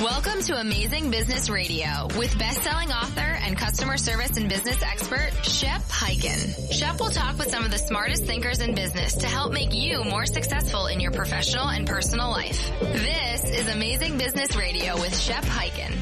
Welcome to Amazing Business Radio with best-selling author and customer service and business expert Shep Hyken. Shep will talk with some of the smartest thinkers in business to help make you more successful in your professional and personal life. This is Amazing Business Radio with Shep Hyken.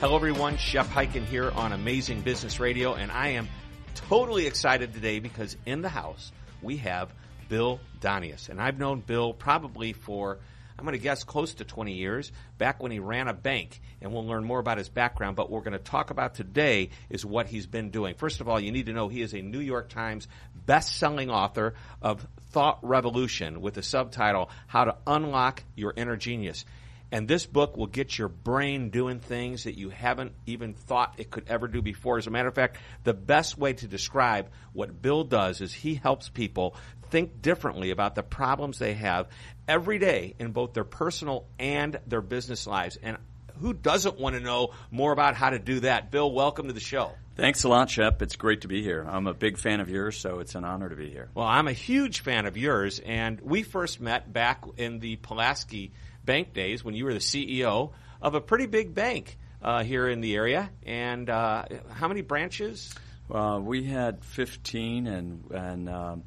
Hello everyone, Shep Hyken here on Amazing Business Radio, and I am totally excited today because in the house we have Bill Donius. And I've known Bill probably for I'm going to guess close to 20 years, back when he ran a bank. And we'll learn more about his background. But what we're going to talk about today is what he's been doing. First of all, you need to know he is a New York Times best-selling author of Thought Revolution with the subtitle How to Unlock Your Inner Genius. And this book will get your brain doing things that you haven't even thought it could ever do before. As a matter of fact, the best way to describe what Bill does is he helps people think differently about the problems they have every day in both their personal and their business lives. And who doesn't want to know more about how to do that? Bill, welcome to the show. Thanks a lot, Shep. It's great to be here. I'm a big fan of yours, so it's an honor to be here. Well, I'm a huge fan of yours, and we first met back in the Pulaski Bank days when you were the CEO of a pretty big bank uh, here in the area. And uh, how many branches? Uh, we had 15, and and um,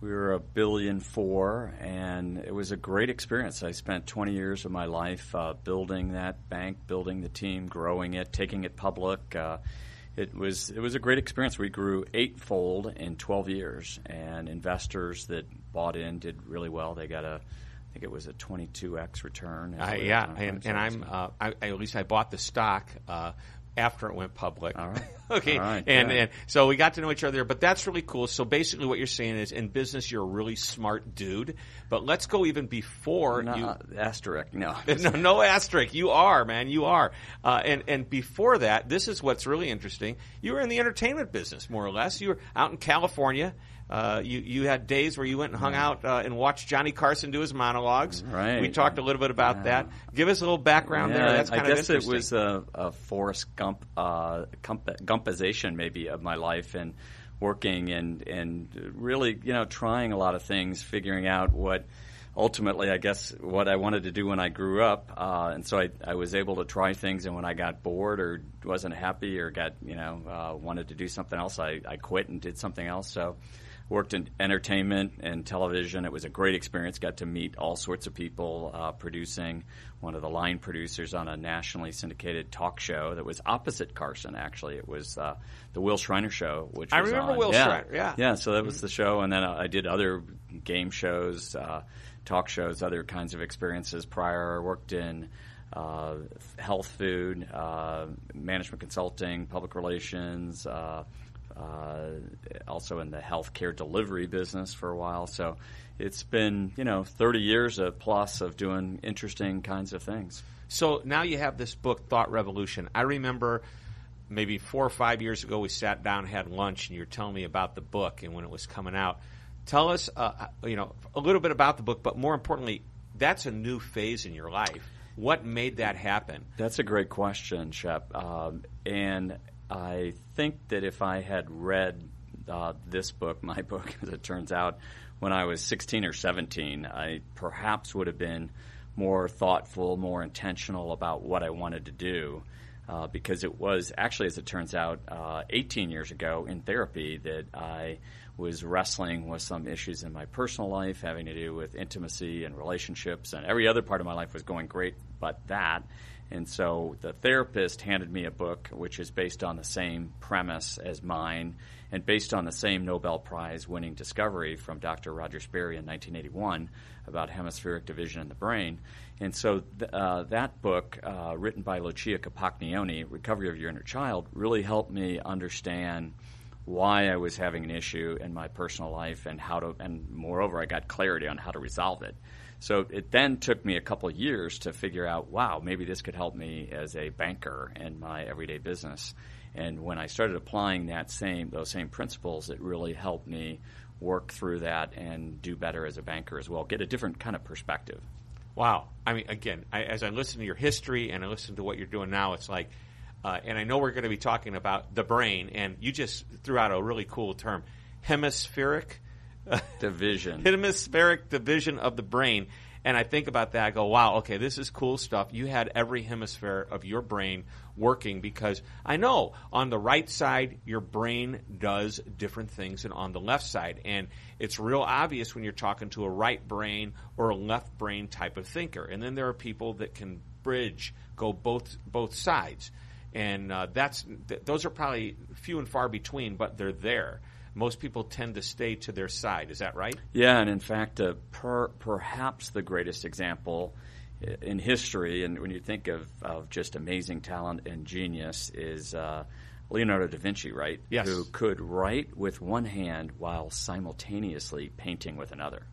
we were a billion four, and it was a great experience. I spent 20 years of my life uh, building that bank, building the team, growing it, taking it public. Uh, it was it was a great experience. We grew eightfold in 12 years, and investors that bought in did really well. They got a I think it was a 22x return. Uh, yeah, and, and I'm uh, I, at least I bought the stock uh, after it went public. All right. okay. All right, and, and so we got to know each other, but that's really cool. So basically, what you're saying is, in business, you're a really smart dude. But let's go even before No, you. asterisk, no. no, no asterisk. You are, man. You are. Uh, and and before that, this is what's really interesting. You were in the entertainment business, more or less. You were out in California. Uh, you you had days where you went and hung out uh, and watched Johnny Carson do his monologues. Right. We talked a little bit about that. Give us a little background there. That's kind I of guess it was a, a Forrest Gump, uh, Gump Gumpization maybe of my life and working and and really you know trying a lot of things, figuring out what ultimately I guess what I wanted to do when I grew up, uh, and so I, I was able to try things. And when I got bored or wasn't happy or got you know uh, wanted to do something else, I, I quit and did something else. So worked in entertainment and television. It was a great experience. Got to meet all sorts of people uh, producing. One of the line producers on a nationally syndicated talk show that was opposite Carson. Actually, it was uh, the Wil Shriner Show. Which I was remember on- Will yeah. Shriner, yeah. yeah. So that was the show, and then I did other game shows, uh, talk shows, other kinds of experiences prior. I worked in uh, health food, uh, management consulting, public relations, uh, also in the healthcare delivery business for a while. So it's been, you know, 30 years of plus of doing interesting kinds of things. So now you have this book, Thought Revolution. I remember maybe four or five years ago we sat down, had lunch, and you were telling me about the book and when it was coming out. Tell us, uh, you know, a little bit about the book, but more importantly, that's a new phase in your life. What made that happen? That's a great question, Shep. Um, and I think that if I had read uh, this book, my book, as it turns out, when I was 16 or 17, I perhaps would have been more thoughtful, more intentional about what I wanted to do. Uh, because it was actually, as it turns out, uh, 18 years ago in therapy that I was wrestling with some issues in my personal life having to do with intimacy and relationships, and every other part of my life was going great, but that. And so the therapist handed me a book which is based on the same premise as mine and based on the same Nobel Prize winning discovery from Dr. Roger Sperry in 1981 about hemispheric division in the brain. And so th- uh, that book, uh, written by Lucia Capacchione, Recovery of Your Inner Child, really helped me understand why I was having an issue in my personal life and how to, and moreover, I got clarity on how to resolve it. So it then took me a couple years to figure out, wow, maybe this could help me as a banker in my everyday business. And when I started applying that same those same principles, it really helped me work through that and do better as a banker as well. Get a different kind of perspective. Wow. I mean, again, I, as I listen to your history and I listen to what you're doing now, it's like, uh, and I know we're going to be talking about the brain, and you just threw out a really cool term, hemispheric Division. hemispheric division of the brain. And I think about that. I go, wow, okay, this is cool stuff. You had every hemisphere of your brain working because I know on the right side, your brain does different things than on the left side. And it's real obvious when you're talking to a right brain or a left brain type of thinker. And then there are people that can bridge, go both, both sides. And uh, that's, th- those are probably few and far between, but they're there most people tend to stay to their side. Is that right? Yeah, and in fact, uh, per, perhaps the greatest example in history, and when you think of, of just amazing talent and genius, is uh, Leonardo da Vinci, right? Yes. Who could write with one hand while simultaneously painting with another.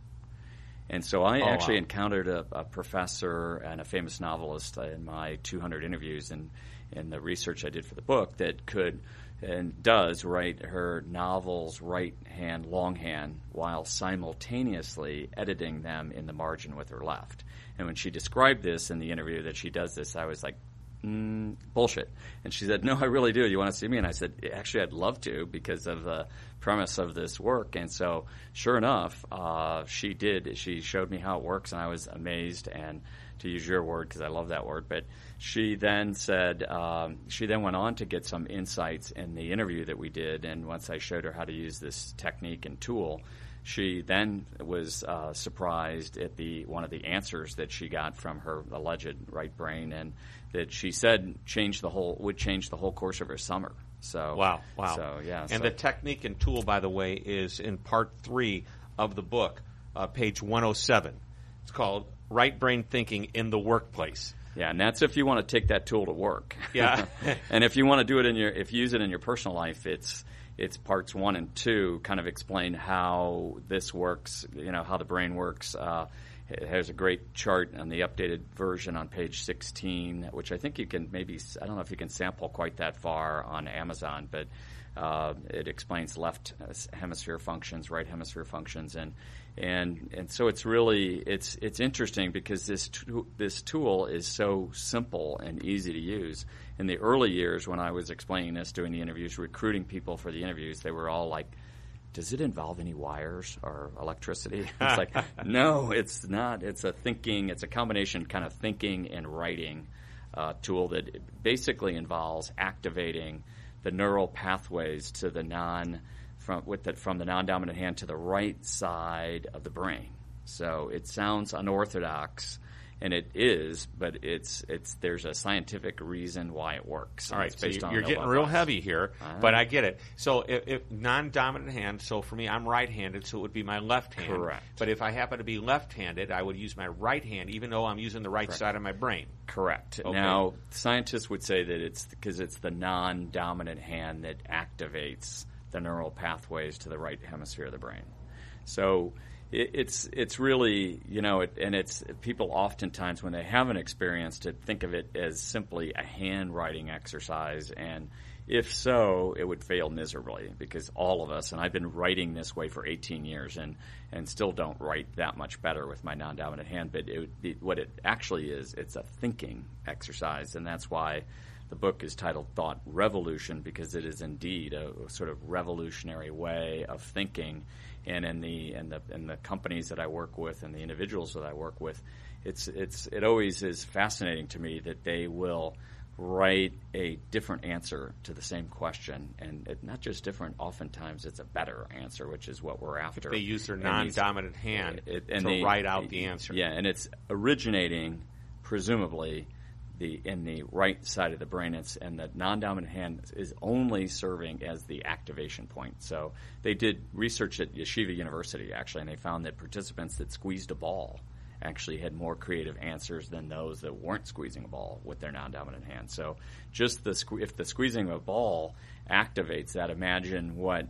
And so I oh, actually wow. encountered a, a, professor and a famous novelist in my 200 interviews and in the research I did for the book that could and does write her novels right hand, longhand, while simultaneously editing them in the margin with her left. And when she described this in the interview that she does this, I was like, mm, bullshit. And she said, no, I really do. You want to see me? And I said, actually, I'd love to because of the premise of this work. And so, sure enough, uh, she did. She showed me how it works, and I was amazed. And to use your word, because I love that word, but she then said, um, she then went on to get some insights in the interview that we did. And once I showed her how to use this technique and tool, she then was uh, surprised at the one of the answers that she got from her alleged right brain, and that she said changed the whole would change the whole course of her summer. So wow, wow. So yeah, and so. the technique and tool, by the way, is in part three of the book, uh, page one hundred seven. It's called Right Brain Thinking in the Workplace. Yeah, and that's if you want to take that tool to work. Yeah, and if you want to do it in your, if you use it in your personal life, it's it's parts one and two kind of explain how this works, you know, how the brain works. Uh, it has a great chart on the updated version on page 16, which I think you can maybe, I don't know if you can sample quite that far on Amazon, but uh, it explains left hemisphere functions, right hemisphere functions, and and and so it's really it's it's interesting because this tu- this tool is so simple and easy to use. In the early years, when I was explaining this, doing the interviews, recruiting people for the interviews, they were all like, "Does it involve any wires or electricity?" It's like, no, it's not. It's a thinking. It's a combination kind of thinking and writing uh, tool that basically involves activating the neural pathways to the non from with the, from the non-dominant hand to the right side of the brain. So it sounds unorthodox, and it is, but it's it's there's a scientific reason why it works. All right, so you're, getting real heavy here, Uh-huh. but I get it. So if, if non-dominant hand, so for me, I'm right-handed, so it would be my left hand. Correct. But if I happen to be left-handed, I would use my right hand, even though I'm using the right side of my brain. Correct. Okay. Now, scientists would say that it's because it's the non-dominant hand that activates the neural pathways to the right hemisphere of the brain. So it, it's it's really you know, it, and it's people oftentimes when they haven't experienced it think of it as simply a handwriting exercise and. If so, it would fail miserably because all of us, and I've been writing this way for 18 years and, and still don't write that much better with my non dominant hand. But it would be, what it actually is, it's a thinking exercise. And that's why the book is titled Thought Revolution because it is indeed a, sort of revolutionary way of thinking. And in the, in, the, in the companies that I work with and the individuals that I work with, it's, it's, it always is fascinating to me that they will write a different answer to the same question, and it, not just different. Oftentimes, it's a better answer, which is what we're after. They use their And non-dominant hand it- to they- write out the answer. Yeah, and it's originating, presumably, the in the right side of the brain. It's and the non-dominant hand is only serving as the activation point. So they did research at Yeshiva University actually, and they found that participants that squeezed a ball actually had more creative answers than those that weren't squeezing a ball with their non-dominant hand. So just the if the squeezing of a ball activates that, imagine what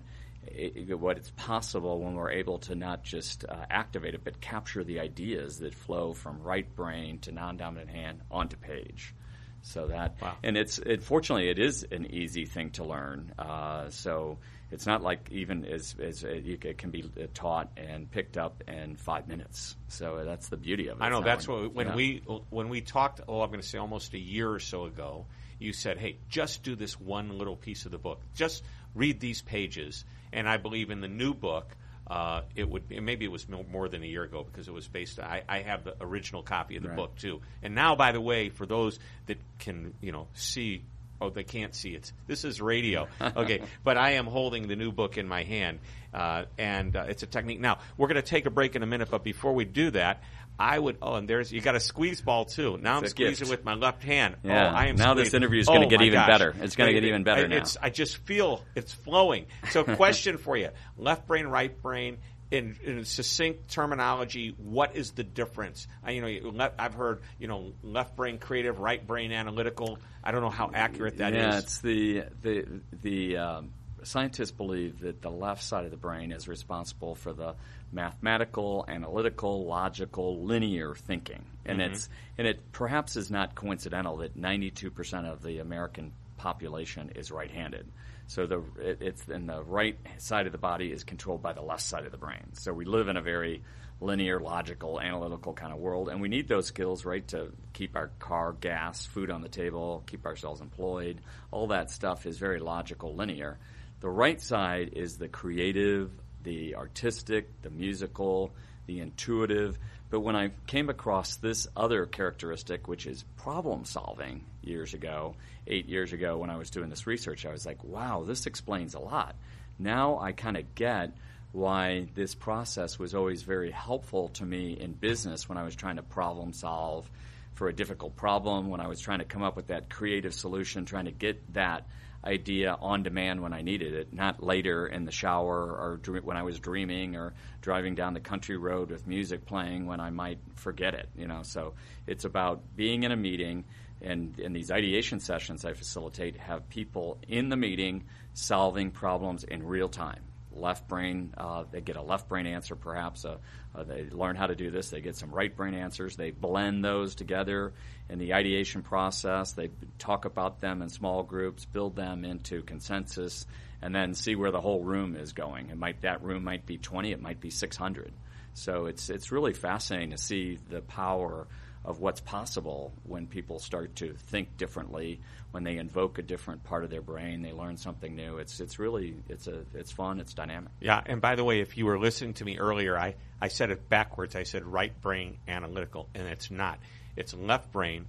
it, what it's possible when we're able to not just uh, activate it, but capture the ideas that flow from right brain to non-dominant hand onto page. So that, Wow. and it's it, fortunately it is an easy thing to learn. Uh, so it's not like even as, as uh, it can be uh, taught and picked up in five minutes. So that's the beauty of it. I know that's like- what when yeah. we when we talked. Oh, I'm going to say almost a year or so ago. You said, "Hey, just do this one little piece of the book. Just read these pages." And I believe in the new book, uh, it would be, maybe it was more than a year ago because it was based. I, I have the original copy of the Right. book too. And now, by the way, for those that can you know see. Oh, they can't see it. This is radio. Okay, but I am holding the new book in my hand, uh, and uh, it's a technique. Now we're going to take a break in a minute, but before we do that, I would. Oh, and there's you got a squeeze ball too. Now I'm It's a squeezing gift. with my left hand. Yeah. Oh, I am. Now this interview is gonna Oh, get even gosh. better. It's gonna get even better it- now. I just feel it's flowing. So, question for you: left brain, right brain. In, in succinct terminology, what is the difference? I, you know, I've heard you know left brain creative, right brain analytical. I don't know how accurate that is. yeah, it's the the the um, scientists believe that the left side of the brain is responsible for the mathematical, analytical, logical, linear thinking, and Mm-hmm. it's and it perhaps is not coincidental that 92 percent of the American population is right-handed. So the it, it's and the right side of the body is controlled by the left side of the brain. So we live in a very linear, logical, analytical kind of world, and we need those skills, right, to keep our car, gas, food on the table, keep ourselves employed. All that stuff is very logical, linear. The right side is the creative, the artistic, the musical, the intuitive. But when I came across this other characteristic, which is problem solving, years ago, eight years ago, when I was doing this research, I was like, wow, this explains a lot. Now I kind of get why this process was always very helpful to me in business when I was trying to problem solve for a difficult problem, when I was trying to come up with that creative solution, trying to get that idea on demand when I needed it, not later in the shower or dr- when I was dreaming or driving down the country road with music playing when I might forget it. You know, so it's about being in a meeting and in these ideation sessions I facilitate have people in the meeting solving problems in real time left brain. Uh, they get a left brain answer, perhaps. Uh, uh, they learn how to do this. They get some right brain answers. They blend those together in the ideation process. They talk about them in small groups, build them into consensus, and then see where the whole room is going. It might that room might be 20. It might be 600. So it's it's really fascinating to see the power of what's possible when people start to think differently, when they invoke a different part of their brain, they learn something new. It's it's really it's a it's fun, it's dynamic. Yeah, and by the way, if you were listening to me earlier, I, I said it backwards. I said right brain analytical, and it's not. It's left brain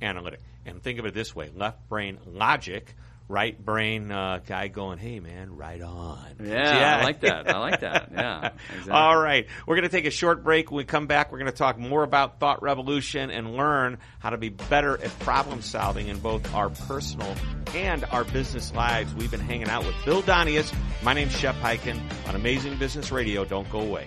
analytic. And think of it this way left brain logic, right brain uh, guy going, hey, man, right on. Yeah, I like that. I like that. Yeah, exactly. All right. We're going to take a short break. When we come back, we're going to talk more about thought revolution and learn how to be better at problem solving in both our personal and our business lives. We've been hanging out with Bill Donius. My name's Shep Hyken on Amazing Business Radio. Don't go away.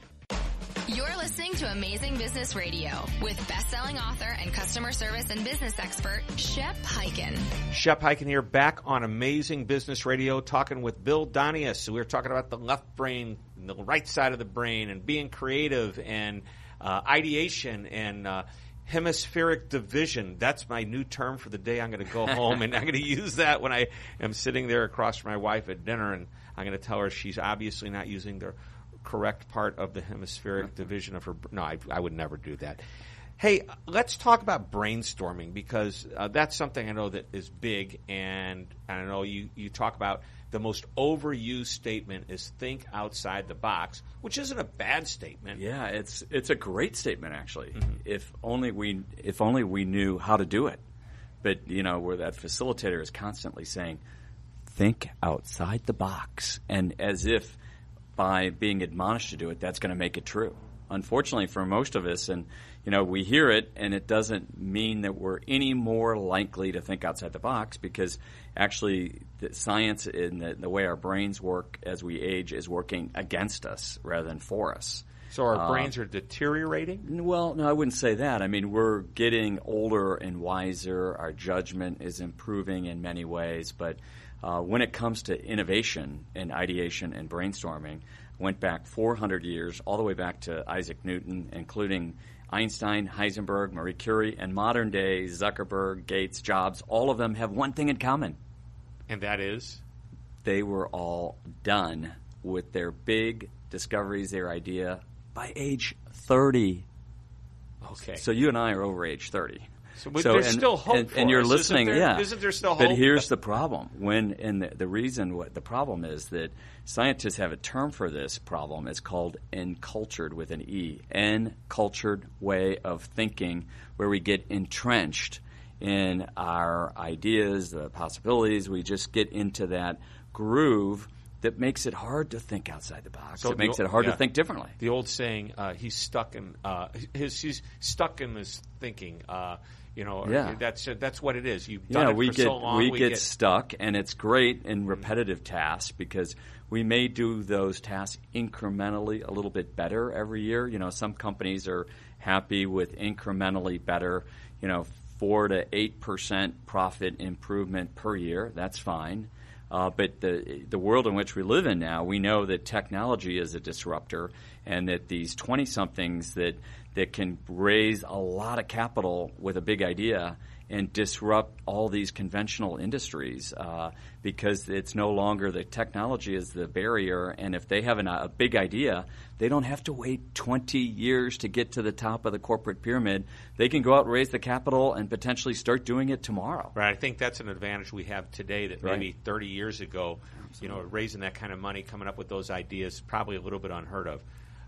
You're listening to Amazing Business Radio with best-selling author and customer service and business expert Shep Hyken. Shep Hyken here, back on Amazing Business Radio, talking with Bill Donius. We were talking about the left brain, and the right side of the brain, and being creative, and uh, ideation, and uh, hemispheric division. That's my new term for the day. I'm going to go home, and I'm going to use that when I am sitting there across from my wife at dinner, and I'm going to tell her she's obviously not using the correct part of the hemispheric division of her. No, I, I would never do that. Hey, let's talk about brainstorming because uh, that's something I know that is big, and I know you, you talk about the most overused statement is think outside the box, which isn't a bad statement. Yeah, it's it's a great statement actually. If only we if only we knew how to do it. But you know, where that facilitator is constantly saying, "Think outside the box," and as if by being admonished to do it, that's going to make it true. Unfortunately, for most of us, and you know, we hear it, and it doesn't mean that we're any more likely to think outside the box because actually, the science in the, the way our brains work as we age is working against us rather than for us. So our uh, brains are deteriorating. Well, no, I wouldn't say that. I mean, we're getting older and wiser. Our judgment is improving in many ways. But uh, when it comes to innovation and ideation and brainstorming, went back 400 years, all the way back to Isaac Newton, including Einstein, Heisenberg, Marie Curie, and modern day Zuckerberg, Gates, Jobs. All of them have one thing in common. And that is? They were all done with their big discoveries, their idea, by age 30. Okay. So you and I are over age 30. So, but there's and, still hope and, for and you're us. listening, isn't there, yeah. Isn't there still but here's the problem. When and the, the reason what the problem is that scientists have a term for this problem. It's called encultured with an e. Encultured way of thinking, where we get entrenched in our ideas, the possibilities. We just get into that groove that makes it hard to think outside the box. So it makes it hard yeah. to think differently. the old saying, uh, he's stuck in uh, his he's stuck in his thinking. Uh, you know, Yeah. that's that's what it is. You've done yeah, it we for get so long. we, get, stuck, and it's great in repetitive tasks because we may do those tasks incrementally a little bit better every year. You know, some companies are happy with incrementally better. You know, four to eight percent profit improvement per year. That's fine. Uh, but the the world in which we live in now, we know that technology is a disruptor, and that these twenty somethings that that can raise a lot of capital with a big idea and disrupt all these conventional industries uh, because it's no longer the technology is the barrier. And if they have an, a big idea, they don't have to wait 20 years to get to the top of the corporate pyramid. They can go out, and raise the capital, and potentially start doing it tomorrow. Right. I think that's an advantage we have today that Right. maybe 30 years ago, you know, raising that kind of money, coming up with those ideas, probably a little bit unheard of.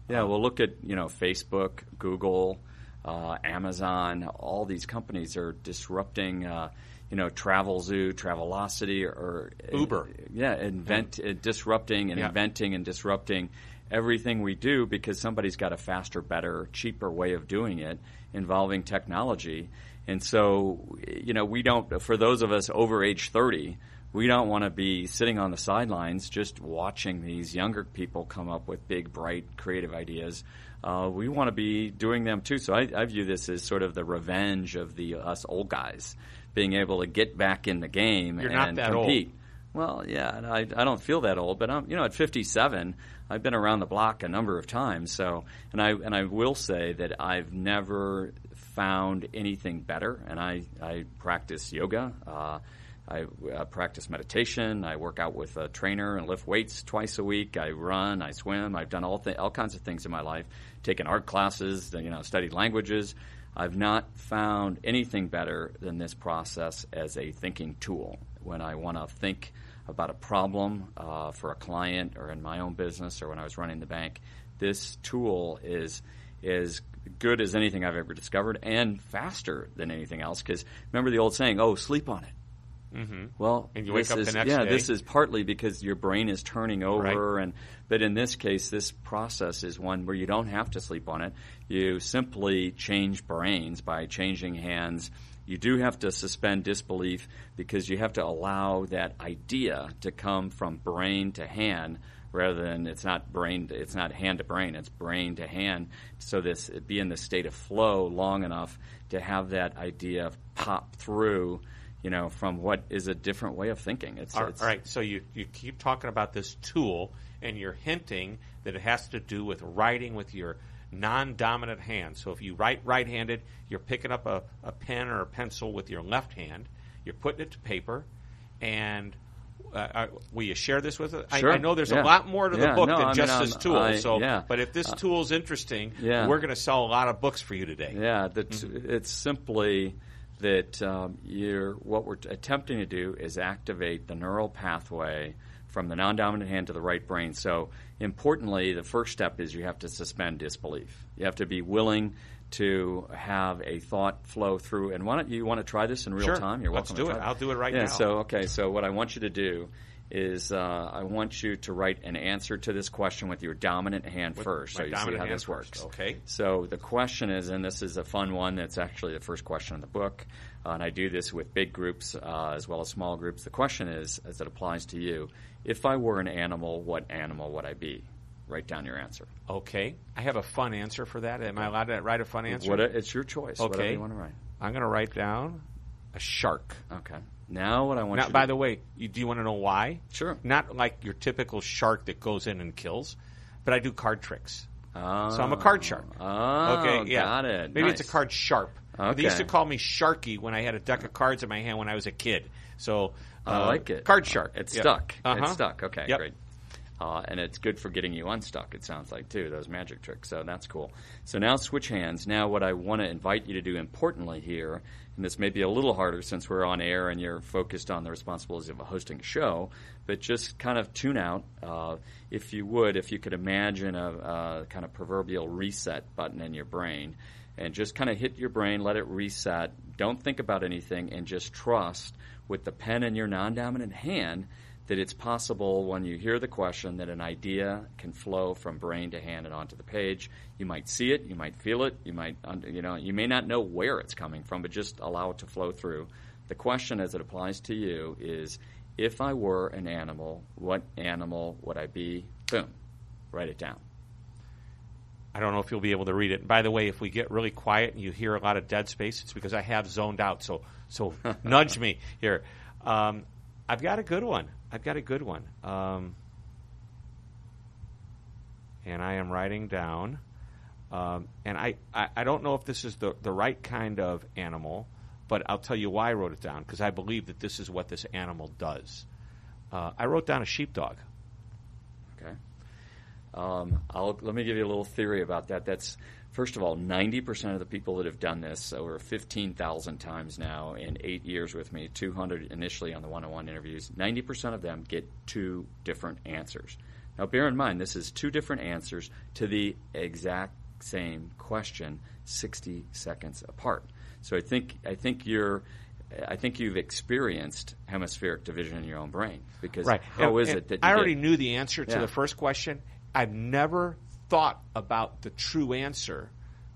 Yeah, well, look at you know Facebook, Google, uh, Amazon. All these companies are disrupting. Uh, you know, Travelzoo, Travelocity, or Uber. yeah, invent uh, disrupting and Yeah. inventing and disrupting everything we do because somebody's got a faster, better, cheaper way of doing it involving technology. And so, you know, we don't. For those of us over age thirty, we don't want to be sitting on the sidelines just watching these younger people come up with big, bright, creative ideas. Uh, we want to be doing them too. So I, I view this as sort of the revenge of the us old guys being able to get back in the game You're and not that old. compete. Well, yeah, I, I don't feel that old, but I'm, you know, at 57, I've been around the block a number of times. So, and I and I will say that I've never found anything better. And I I practice yoga. Uh, I uh, practice meditation. I work out with a trainer and lift weights twice a week. I run. I swim. I've done all th- all kinds of things in my life. Taken art classes. You know, studied languages. I've not found anything better than this process as a thinking tool. When I want to think about a problem uh, for a client or in my own business or when I was running the bank, this tool is is good as anything I've ever discovered and faster than anything else. Because remember the old saying, "Oh, sleep on it." Mm-hmm. Well, And you wake up the is, next yeah, day. this is partly because your brain is turning over, Right. and but in this case, this process is one where you don't have to sleep on it. You simply change brains by changing hands. You do have to suspend disbelief because you have to allow that idea to come from brain to hand rather than it's not brain it's not hand to brain it's brain to hand so this be in the state of flow long enough to have that idea pop through you know, from what is a different way of thinking. It's, All it's all right, so you, you keep talking about this tool, and you're hinting that it has to do with writing with your non dominant hand. So if you write right handed, you're picking up a, a pen or a pencil with your left hand, you're putting it to paper, and uh, uh, will you share this with us? I- Sure, I, know there's yeah. a lot more to the Yeah, book no, than I mean, just I'm- this tool. I- so, yeah. but if this Uh, is interesting, yeah. we're going to sell a lot of books for you today. Yeah, that it's simply that um, you're what we're attempting to do is activate the neural pathway from the non-dominant hand to the right brain. So, importantly, the first step is you have to suspend disbelief. You have to be willing to have a thought flow through. And why don't you want to try this in real Sure. time? You're welcome. Let's do it. I'll do it right yeah, now. So, okay. So, what I want you to do is uh, I want you to write an answer to this question with your dominant hand With first. so you see how this first. works. Okay. So the question is, and this is a fun one. That's actually the first question in the book, uh, and I do this with big groups uh, as well as small groups. The question is, as it applies to you, if I were an animal, what animal would I be? Write down your answer. Okay. I have a fun answer for that. Am I allowed to write a fun answer? What, it's your choice. Whatever Okay. you want to write. I'm going to write down a shark. Okay. Now what I want Now, by the way, you, do you want to know why? Sure. Not like your typical shark that goes in and kills. but I do card tricks. Oh. So I'm a card sharp. Oh, Okay, yeah. got it. Maybe it's a card sharp. Okay. They used to call me Sharky when I had a deck of cards in my hand when I was a kid. So I uh, like it. Card sharp. It's Yeah. stuck. Uh-huh. It's stuck. Okay, Yep. great. Uh, and it's good for getting you unstuck. It sounds like too those magic tricks. So that's cool. So now switch hands. Now what I want to invite you to do importantly here, and this may be a little harder since we're on air and you're focused on the responsibilities of a hosting show, but just kind of tune out. Uh, if you would, if you could imagine a, a kind of proverbial reset button in your brain, and just kind of hit your brain, let it reset. Don't think about anything, and just trust with the pen in your non-dominant hand that it's possible when you hear the question that an idea can flow from brain to hand and onto the page. You might see it, you might feel it, you might, you know, you may not know where it's coming from, but just allow it to flow through. The question, as it applies to you, is: If I were an animal, what animal would I be? Boom, write it down. I don't know if you'll be able to read it. And by the way, if we get really quiet and you hear a lot of dead space, it's because I have zoned out. So, so nudge me here. Um, I've got a good one. I've got a good one. Um, and I am writing down. Um, and I, I, I don't know if this is the, the right kind of animal, but I'll tell you why I wrote it down because I believe that this is what this animal does. Uh, I wrote down a sheepdog. Okay. Um, I'll, let me give you a little theory about that. That's first of all, ninety percent of the people that have done this over fifteen thousand times now in eight years with me, two hundred initially on the one-on-one interviews. Ninety percent of them get two different answers. Now, bear in mind, this is two different answers to the exact same question, sixty seconds apart. So I think I think you're. I think you've experienced hemispheric division in your own brain because Right. how And- is and it that I already get- knew the answer to Yeah. the first question? I've never thought about the true answer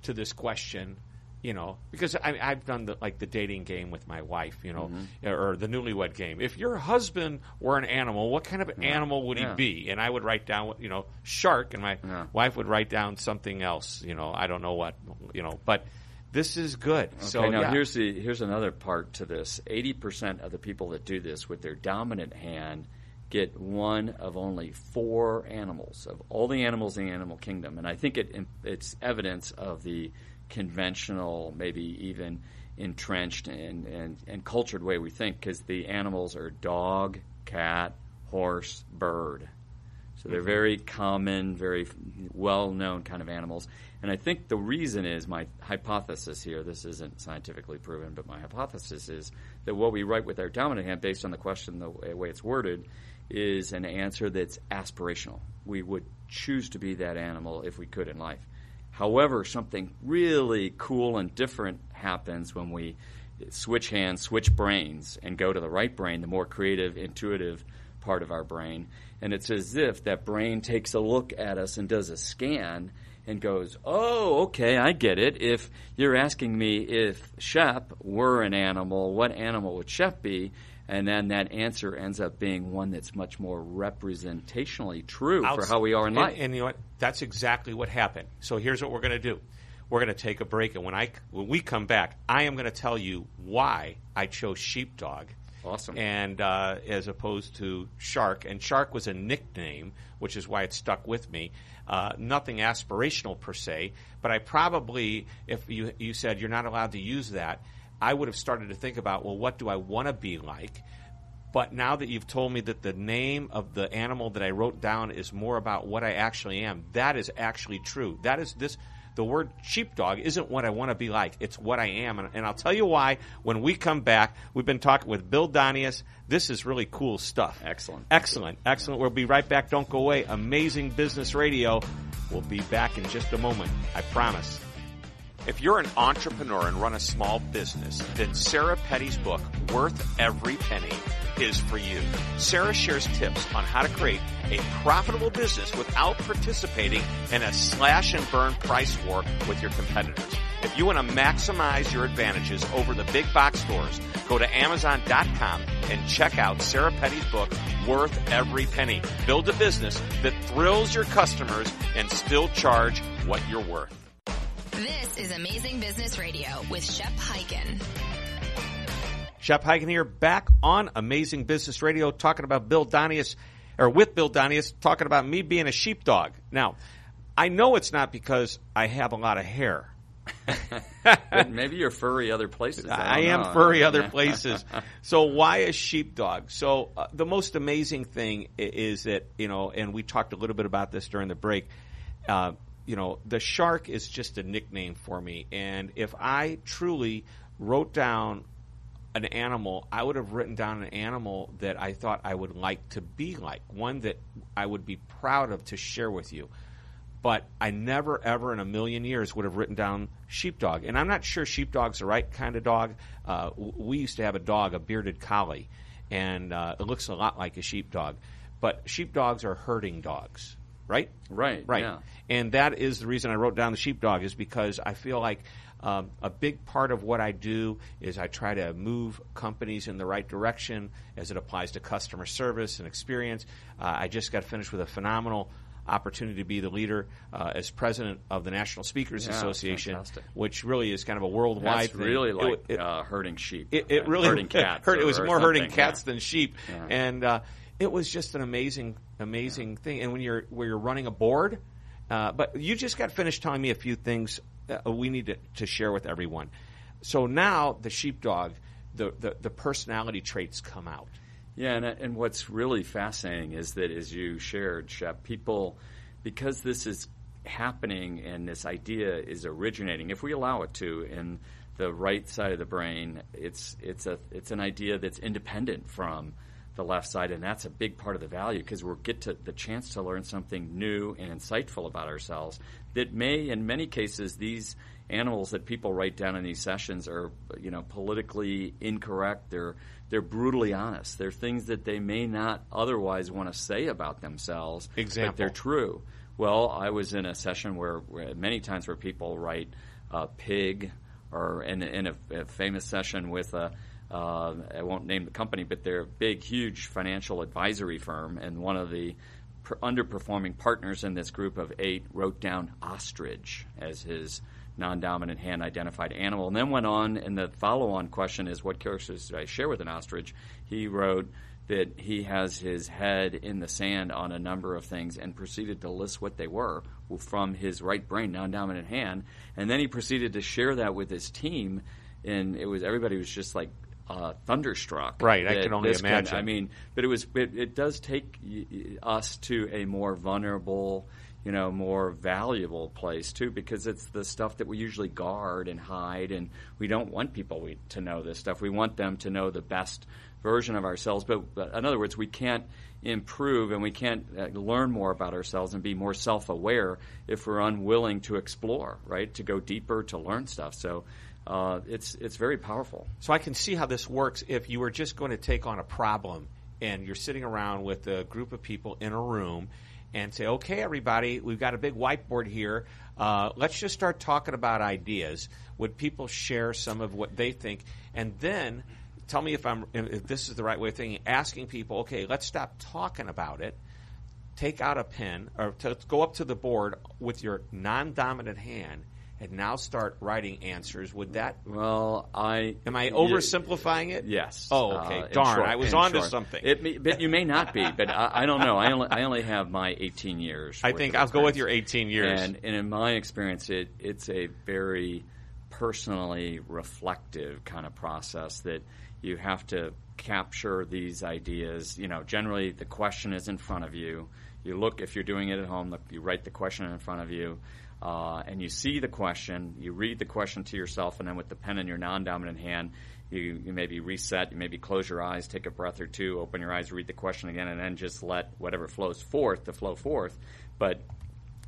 to this question. You know, because I, I've done the like the dating game with my wife. You know, Mm-hmm. or the newlywed game. If your husband were an animal, what kind of animal would Yeah. he be? And I would write down, you know, shark, and my Yeah. wife would write down something else. You know, I don't know what. You know, but this is good. so now yeah. here's the here's another part to this. Eighty percent of the people that do this with their dominant hand get one of only four animals of all the animals in the animal kingdom, and I think it it's evidence of the conventional, maybe even entrenched and and, encultured way we think, because the animals are dog, cat, horse, bird. So they're mm-hmm. very common, very well known kind of animals. And I think the reason is my hypothesis here, this isn't scientifically proven, but my hypothesis is that what we write with our dominant hand, based on the question, the way way it's worded, is an answer that's aspirational. We would choose to be that animal if we could in life. However, something really cool and different happens when we switch hands, switch brains, and go to the right brain, the more creative, intuitive part of our brain. And it's as if that brain takes a look at us and does a scan and goes, Oh, okay, I get it. If you're asking me if Shep were an animal, what animal would Shep be? And then that answer ends up being one that's much more representationally true for how we are in and- life. And, you know what? That's exactly what happened. So here's what we're going to do. We're going to take a break, and when I when we come back, I am going to tell you why I chose sheepdog. Awesome. And uh, as opposed to shark, and shark was a nickname, which is why it stuck with me. Uh, nothing aspirational per se, but I probably, if you you said you're not allowed to use that, I would have started to think about, well, what do I want to be like? But now that you've told me that the name of the animal that I wrote down is more about what I actually am, that is actually true. That is this. The word sheepdog isn't what I want to be like. It's what I am. And, and I'll tell you why when we come back. We've been talking with Bill Donius. This is really cool stuff. Excellent. Excellent. Excellent. We'll be right back. Don't go away. Amazing Business Radio. We'll be back in just a moment. I promise. If you're an entrepreneur and run a small business, then Sarah Petty's book, Worth Every Penny, is for you. Sarah shares tips on how to create a profitable business without participating in a slash and burn price war with your competitors. If you want to maximize your advantages over the big box stores, go to Amazon.com and check out Sarah Petty's book, Worth Every Penny. Build a business that thrills your customers and still charge what you're worth. This is Amazing Business Radio with Shep Hyken. Shep Hyken here, back on Amazing Business Radio, talking about Bill Donius. or with Bill Donius talking about me being a sheepdog. Now, I know it's not because I have a lot of hair. but maybe you're furry other places. I, I am know. furry other places. so why a sheepdog? So uh, the most amazing thing is that you know, and we talked a little bit about this during the break. Uh, you know, the shark is just a nickname for me, and if I truly wrote down an animal, I would have written down an animal that I thought I would like to be like, one that I would be proud of to share with you. But I never, ever in a million years would have written down sheepdog. And I'm not sure sheepdog's the right kind of dog. Uh, we used to have a dog, a bearded collie, and uh, it looks a lot like a sheepdog. But sheepdogs are herding dogs, right? Right, Right. yeah. And that is the reason I wrote down the sheepdog is because I feel like um, a big part of what I do is I try to move companies in the right direction as it applies to customer service and experience. Uh, I just got finished with a phenomenal opportunity to be the leader uh, as president of the National Speakers Yeah, Association, fantastic. which really is kind of a worldwide That's thing. really It- like it- uh, herding sheep. it, it uh, really herding cats. hurt. It was more herding cats yeah. than sheep, Yeah. and uh, it was just an amazing, amazing thing. And when you're where you're running a board, uh, but you just got finished telling me a few things uh, we need to, to share with everyone. So now the sheepdog, the, the the personality traits come out. Yeah, and, and what's really fascinating is that, as you shared, Shep, people, because this is happening and this idea is originating, if we allow it to, in the right side of the brain, it's it's a it's an idea that's independent from the left side, and that's a big part of the value because we'll get to the chance to learn something new and insightful about ourselves that may, in many cases, these animals that people write down in these sessions are, you know, politically incorrect. They're they're brutally honest. They're things that they may not otherwise want to say about themselves, Example. but they're true. Well, I was in a session where, where many times where people write uh, pig, or in, in a, a famous session with a uh, I won't name the company, but they're a big, huge financial advisory firm, and one of the per- underperforming partners in this group of eight wrote down ostrich as his non-dominant hand identified animal, and then went on. And the follow-on question is, what characteristics did I share with an ostrich? He wrote that he has his head in the sand on a number of things, and proceeded to list what they were from his right brain, non-dominant hand, and then he proceeded to share that with his team, and it was everybody was just like. Uh, thunderstruck. Right, I can only imagine. I mean, but it was it, it does take us to a more vulnerable, you know, more valuable place too, because it's the stuff that we usually guard and hide, and we don't want people we, to know this stuff. We want them to know the best version of ourselves. But, but in other words, we can't improve and we can't uh, learn more about ourselves and be more self-aware if we're unwilling to explore, right? To go deeper, to learn stuff. So. Uh, it's it's very powerful. So I can see how this works if you were just going to take on a problem and you're sitting around with a group of people in a room and say, okay, everybody, we've got a big whiteboard here. Uh, let's just start talking about ideas. Would people share some of what they think? And then tell me if I'm if this is the right way of thinking. Asking people, okay, let's stop talking about it. Take out a pen or to go up to the board with your non-dominant hand and now start writing answers. Would that Well, I Am I oversimplifying it? Yes. Oh, okay. Uh, Darn, short- I was in on to short. something. It may, but you may not be. But I, I don't know. I only, I only have my 18 years. I think I'll go with your 18 years. And, and in my experience, it it's a very personally reflective kind of process that you have to capture these ideas. You know, generally the question is in front of you. You look if you're doing it at home. You write the question in front of you. Uh, and you see the question, you read the question to yourself, and then with the pen in your non-dominant hand, you, you maybe reset, you maybe close your eyes, take a breath or two, open your eyes, read the question again, and then just let whatever flows forth to flow forth. But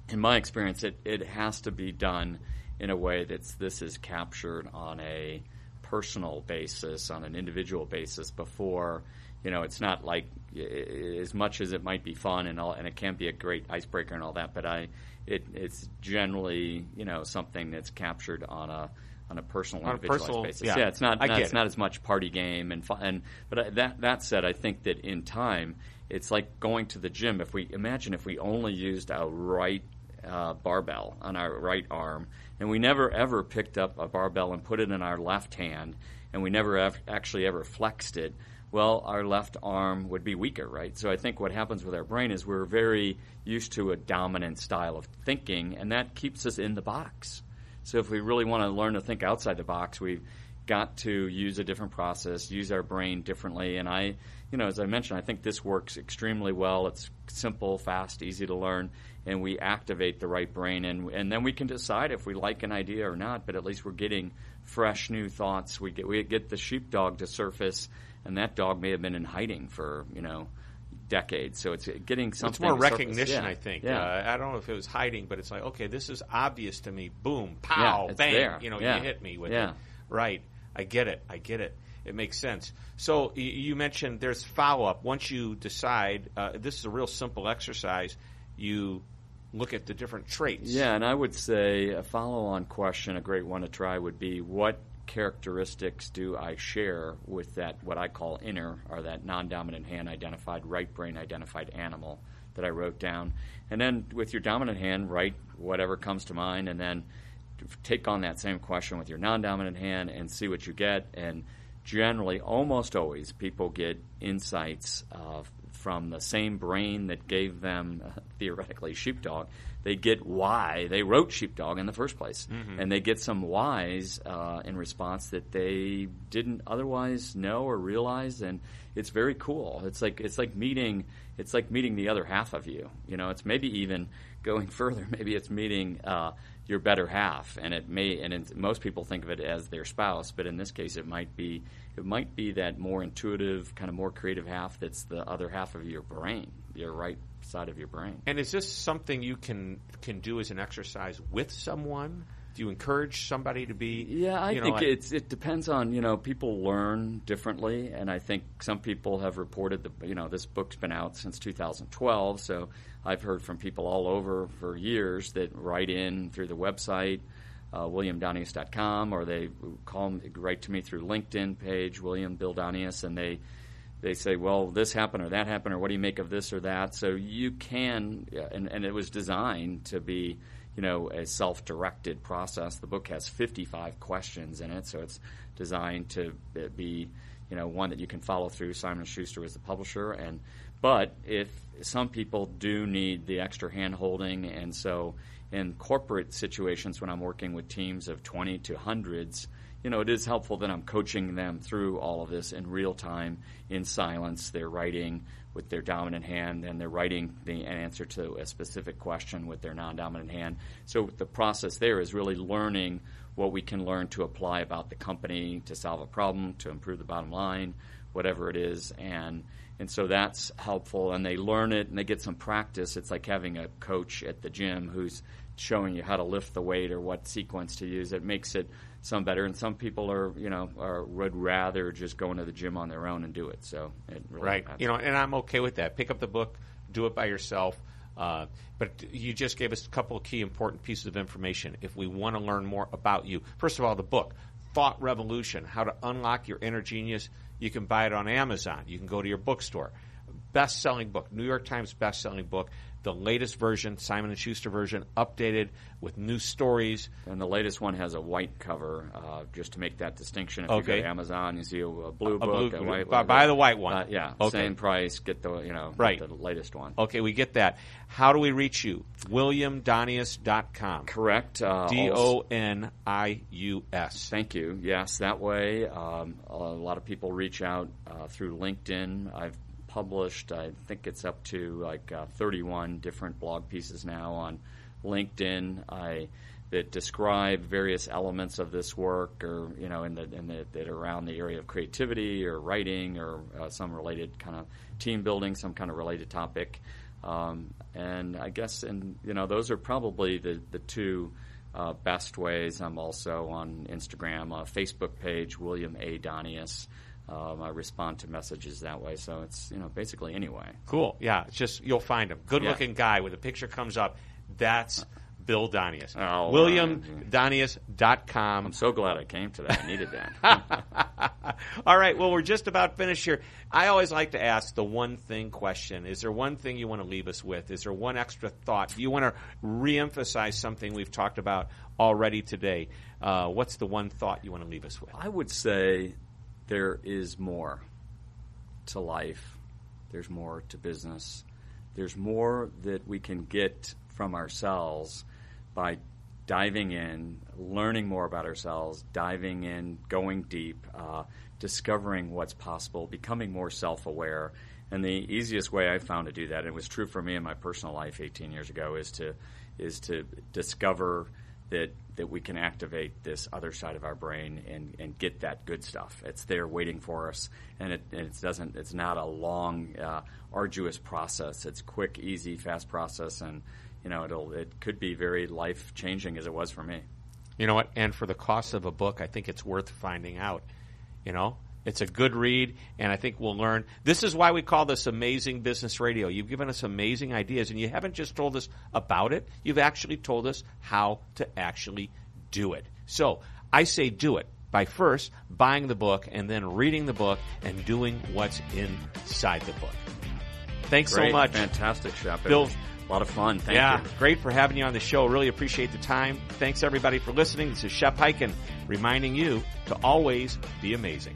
in my experience, it, it has to be done in a way that's this is captured on a personal basis, on an individual basis before, you know, it's not like as much as it might be fun and all, and it can be a great icebreaker and all that, but I, it, it's generally, you know, something that's captured on a, on a personal, On a individualized personal- basis. yeah. it's not, not it's it. not as much party game and fun. And but I- that that said, I think that in time, it's like going to the gym. If we imagine if we only used our right uh, barbell on our right arm, and we never ever picked up a barbell and put it in our left hand, and we never ev- actually ever flexed it. Well, our left arm would be weaker, right? So I think what happens with our brain is we're very used to a dominant style of thinking, and that keeps us in the box. So if we really want to learn to think outside the box, we've got to use a different process, use our brain differently. And I, you know, as I mentioned, I think this works extremely well. It's simple, fast, easy to learn, and we activate the right brain, and and then we can decide if we like an idea or not. But at least we're getting fresh, new thoughts. We get we get the sheepdog to surface, and that dog may have been in hiding for you know decades. So it's getting something. It's more recognition, Yeah. I think. Yeah. Uh, I don't know if it was hiding, but it's like, okay, this is obvious to me. Boom, pow, Yeah, bang. there. You know, you hit me with it. Right. I get it. I get it. It makes sense. So y- you mentioned there's follow up. Once you decide, uh, this is a real simple exercise. You look at the different traits. Yeah, and I would say a follow on question, a great one to try would be what characteristics do I share with that, what I call inner, or that non dominant hand identified, right brain identified animal that I wrote down? And then with your dominant hand, write whatever comes to mind, and then take on that same question with your non dominant hand and see what you get. And generally, almost always, people get insights uh, from the same brain that gave them uh, theoretically sheepdog. They get why they wrote sheepdog in the first place, and they get some whys uh, in response that they didn't otherwise know or realize, and it's very cool. It's like it's like meeting it's like meeting the other half of you. You know, it's maybe even going further. Maybe it's meeting uh, your better half, and it may and it's, most people think of it as their spouse, but in this case, it might be it might be that more intuitive, kind of more creative half that's the other half of your brain, your right side of your brain. And is this something you can can do as an exercise with someone? Do you encourage somebody to be? Yeah, I you know, think like- it's it depends on you know people learn differently, and I think some people have reported that you know this book's been out since 2012, so I've heard from people all over for years that write in through the website. Uh, WilliamDonius.com, or they call me, write to me through LinkedIn page, William Bill Donius, and they they say, well, this happened or that happened, or what do you make of this or that? So you can, and, and it was designed to be, you know, a self-directed process. The book has 55 questions in it, so it's designed to be, you know, one that you can follow through. Simon Schuster is the publisher, and but if some people do need the extra handholding, and so in corporate situations when I'm working with teams of 20 to hundreds, you know, it is helpful that I'm coaching them through all of this in real time, in silence. They're writing with their dominant hand, and they're writing the answer to a specific question with their non-dominant hand. So the process there is really learning what we can learn to apply about the company to solve a problem, to improve the bottom line, whatever it is, and and so that's helpful. And they learn it, and they get some practice. It's like having a coach at the gym who's showing you how to lift the weight or what sequence to use. It makes it some better. And some people are, you know, are, would rather just go into the gym on their own and do it. So it really right. depends. You know, and I'm okay with that. Pick up the book, do it by yourself. Uh, but you just gave us a couple of key important pieces of information. If we want to learn more about you, first of all, the book, Thought Revolution: How to Unlock Your Inner Genius. You can buy it on Amazon. You can go to your bookstore. Best-selling book, New York Times best-selling book. The latest version, Simon and Schuster version, updated with new stories. And the latest one has a white cover, uh, just to make that distinction. If you Okay. go to Amazon, you see a, a blue A book, blue- a white buy- buy the white one. Uh, yeah, Okay. same price. Get the you know Right. the latest one. Okay, we get that. How do we reach you? WilliamDonius.com. Correct. Uh, D O N I U S. Thank you. Yes, that way um, a lot of people reach out uh, through LinkedIn. I've published, I think it's up to like uh, 31 different blog pieces now on LinkedIn. I that describe various elements of this work, or you know, in the in the that around the area of creativity or writing or uh, some related kind of team building, some kind of related topic. Um, and I guess, and you know, those are probably the the two uh, best ways. I'm also on Instagram, a Facebook page, William A. Donius. Um, I respond to messages that way, so it's you know basically anyway. Cool. Yeah, it's just you'll find him. Good looking guy with a picture comes up. That's Bill Donius. Oh, WilliamDonius.com. I'm so glad I came to that. I needed that. All right. Well, we're just about finished here. I always like to ask the one thing question. Is there one thing you want to leave us with? Is there one extra thought? Do you want to reemphasize something we've talked about already today? Uh, what's the one thought you want to leave us with? I would say there is more to life. There's more to business. There's more that we can get from ourselves by diving in, learning more about ourselves, diving in, going deep, uh, discovering what's possible, becoming more self aware. And the easiest way I found to do that, and it was true for me in my personal life 18 years ago, is to is to discover that that we can activate this other side of our brain and, and get that good stuff. It's there waiting for us, and it, and it doesn't. It's not a long, uh, arduous process. It's quick, easy, fast process, and you know it'll it could be very life changing as it was for me. You know what? And for the cost of a book, I think it's worth finding out. You know, it's a good read, and I think we'll learn. This is why we call this amazing business radio. You've given us amazing ideas, and you haven't just told us about it, you've actually told us how to actually do it. So I say do it by first buying the book and then reading the book and doing what's inside the book. Thanks Great, so much. Fantastic, Shep. Bill. A lot of fun. Thank yeah, you. great for having you on the show. Really appreciate the time. Thanks everybody for listening. This is Shep Hyken reminding you to always be amazing.